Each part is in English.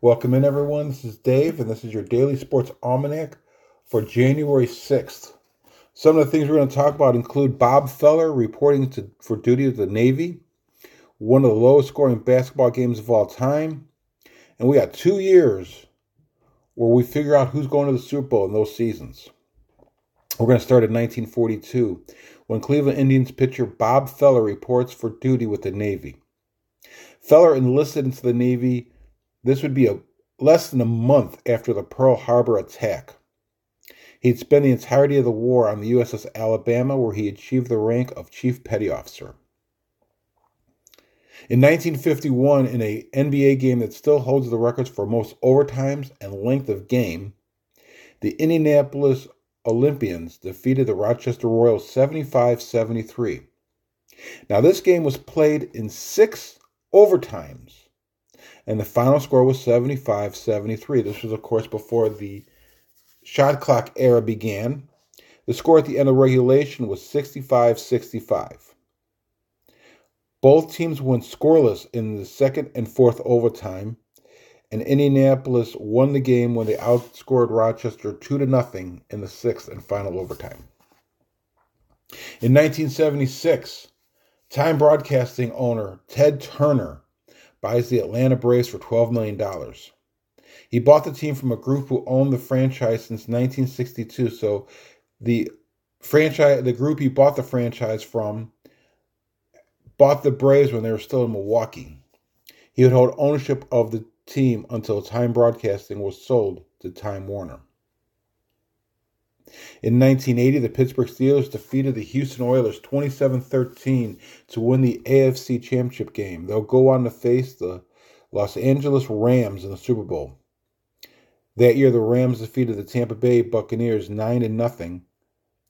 Welcome in, everyone. This is Dave, and this is your daily sports almanac for January 6th. Some of the things we're going to talk about include Bob Feller reporting to, for duty of the Navy, one of the lowest scoring basketball games of all time, and we got two years where we figure out who's going to the Super Bowl in those seasons. We're going to start in 1942 when Cleveland Indians pitcher Bob Feller reports for duty with the Navy. Feller enlisted into the Navy. This would be a, less than a month after the Pearl Harbor attack. He'd spent the entirety of the war on the USS Alabama, where he achieved the rank of Chief Petty Officer. In 1951, in a NBA game that still holds the records for most overtimes and length of game, the Indianapolis Olympians defeated the Rochester Royals 75 73. Now, this game was played in six overtimes, and the final score was 75 73. This was, of course, before the shot clock era began. The score at the end of regulation was 65 65. Both teams went scoreless in the second and fourth overtime, and Indianapolis won the game when they outscored Rochester 2 to nothing in the sixth and final overtime. In 1976, Time Broadcasting owner Ted Turner buys the Atlanta Braves for $12 million. He bought the team from a group who owned the franchise since 1962. So the franchise, the group he bought the franchise from, bought the Braves when they were still in Milwaukee. He would hold ownership of the team until Time Broadcasting was sold to Time Warner. In 1980, the Pittsburgh Steelers defeated the Houston Oilers 27 13 to win the AFC Championship game. They'll go on to face the Los Angeles Rams in the Super Bowl. That year, the Rams defeated the Tampa Bay Buccaneers 9 0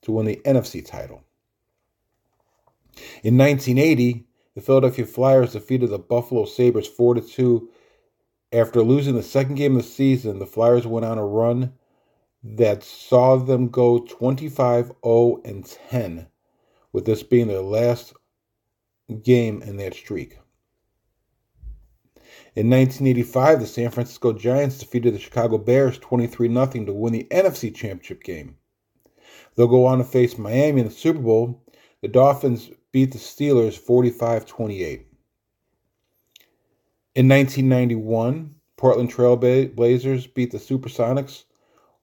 to win the NFC title. In 1980, the Philadelphia Flyers defeated the Buffalo Sabres 4 2. After losing the second game of the season, the Flyers went on a run that saw them go 25 0 and 10, with this being their last game in that streak. In 1985, the San Francisco Giants defeated the Chicago Bears 23 0 to win the NFC Championship game. They'll go on to face Miami in the Super Bowl. The Dolphins beat the Steelers 45 28. In 1991, Portland Trail Blazers beat the Supersonics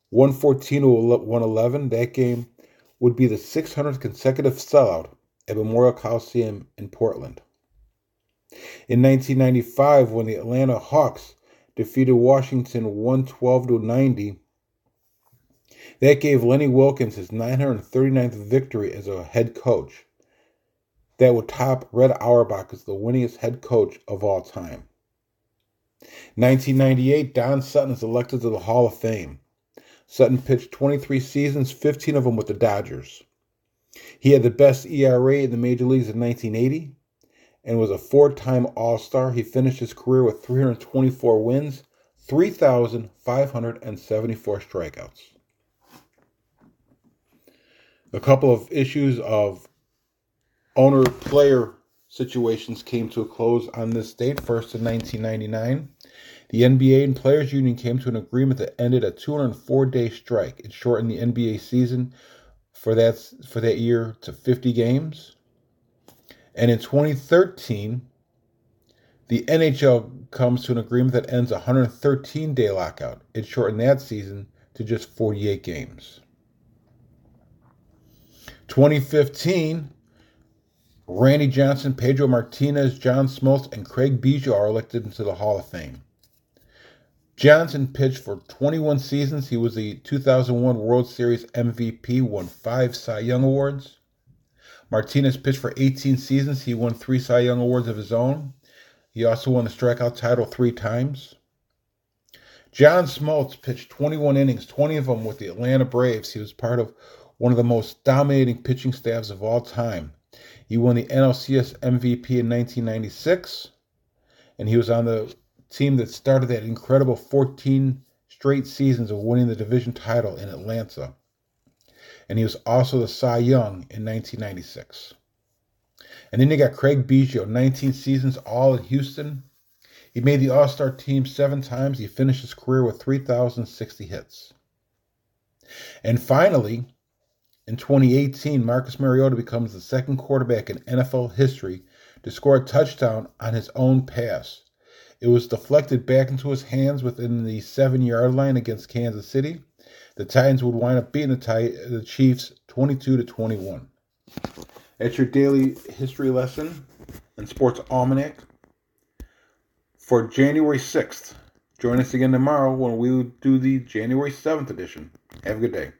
114 to 111. That game would be the 600th consecutive sellout at Memorial Coliseum in Portland. In 1995, when the Atlanta Hawks defeated Washington 112 to 90, that gave Lenny Wilkens his 939th victory as a head coach. That would top Red Auerbach as the winningest head coach of all time. 1998, Don Sutton is elected to the Hall of Fame. Sutton pitched 23 seasons, 15 of them with the Dodgers. He had the best ERA in the major leagues in 1980 and was a four time All Star. He finished his career with 324 wins, 3,574 strikeouts. A couple of issues of owner player situations came to a close on this date, first in 1999. The NBA and Players Union came to an agreement that ended a 204 day strike. It shortened the NBA season for that, for that year to 50 games. And in 2013, the NHL comes to an agreement that ends a 113 day lockout. It shortened that season to just 48 games. 2015, Randy Johnson, Pedro Martinez, John Smoltz, and Craig Biggio are elected into the Hall of Fame. Johnson pitched for 21 seasons. He was the 2001 World Series MVP, won five Cy Young Awards. Martinez pitched for 18 seasons. He won three Cy Young Awards of his own. He also won the strikeout title three times. John Smoltz pitched 21 innings, 20 of them with the Atlanta Braves. He was part of one of the most dominating pitching staffs of all time. He won the NLCS MVP in 1996, and he was on the team that started that incredible 14 straight seasons of winning the division title in Atlanta and he was also the Cy Young in 1996. And then you got Craig Biggio, 19 seasons all in Houston. He made the All Star team seven times. He finished his career with 3,060 hits. And finally, in 2018, Marcus Mariota becomes the second quarterback in NFL history to score a touchdown on his own pass. It was deflected back into his hands within the seven yard line against Kansas City. The Titans would wind up beating the, the Chiefs 22 to 21. That's your daily history lesson and sports almanac for January 6th. Join us again tomorrow when we will do the January 7th edition. Have a good day.